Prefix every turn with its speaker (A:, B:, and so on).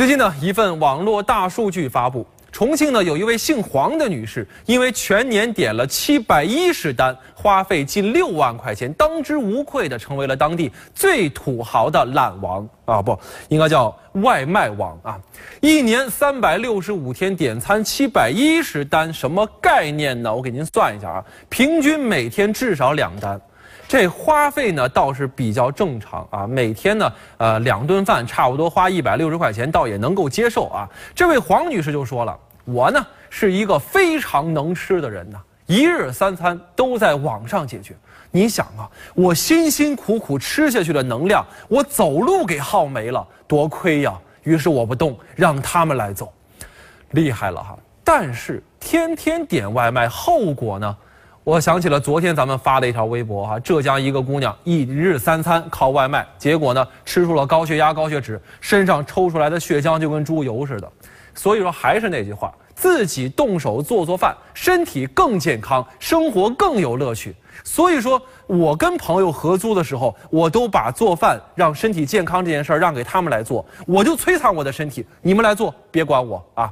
A: 最近呢，一份网络大数据发布，重庆呢有一位姓黄的女士，因为全年点了七百一十单，花费近六万块钱，当之无愧的成为了当地最土豪的懒王啊，不应该叫外卖王啊！一年三百六十五天点餐七百一十单，什么概念呢？我给您算一下啊，平均每天至少两单。这花费呢倒是比较正常啊，每天呢，呃，两顿饭差不多花一百六十块钱，倒也能够接受啊。这位黄女士就说了，我呢是一个非常能吃的人呐，一日三餐都在网上解决。你想啊，我辛辛苦苦吃下去的能量，我走路给耗没了，多亏呀。于是我不动，让他们来走，厉害了哈。但是天天点外卖，后果呢？我想起了昨天咱们发的一条微博哈，浙江一个姑娘一日三餐靠外卖，结果呢吃出了高血压、高血脂，身上抽出来的血浆就跟猪油似的。所以说还是那句话，自己动手做做饭，身体更健康，生活更有乐趣。所以说我跟朋友合租的时候，我都把做饭让身体健康这件事儿让给他们来做，我就摧残我的身体，你们来做，别管我啊。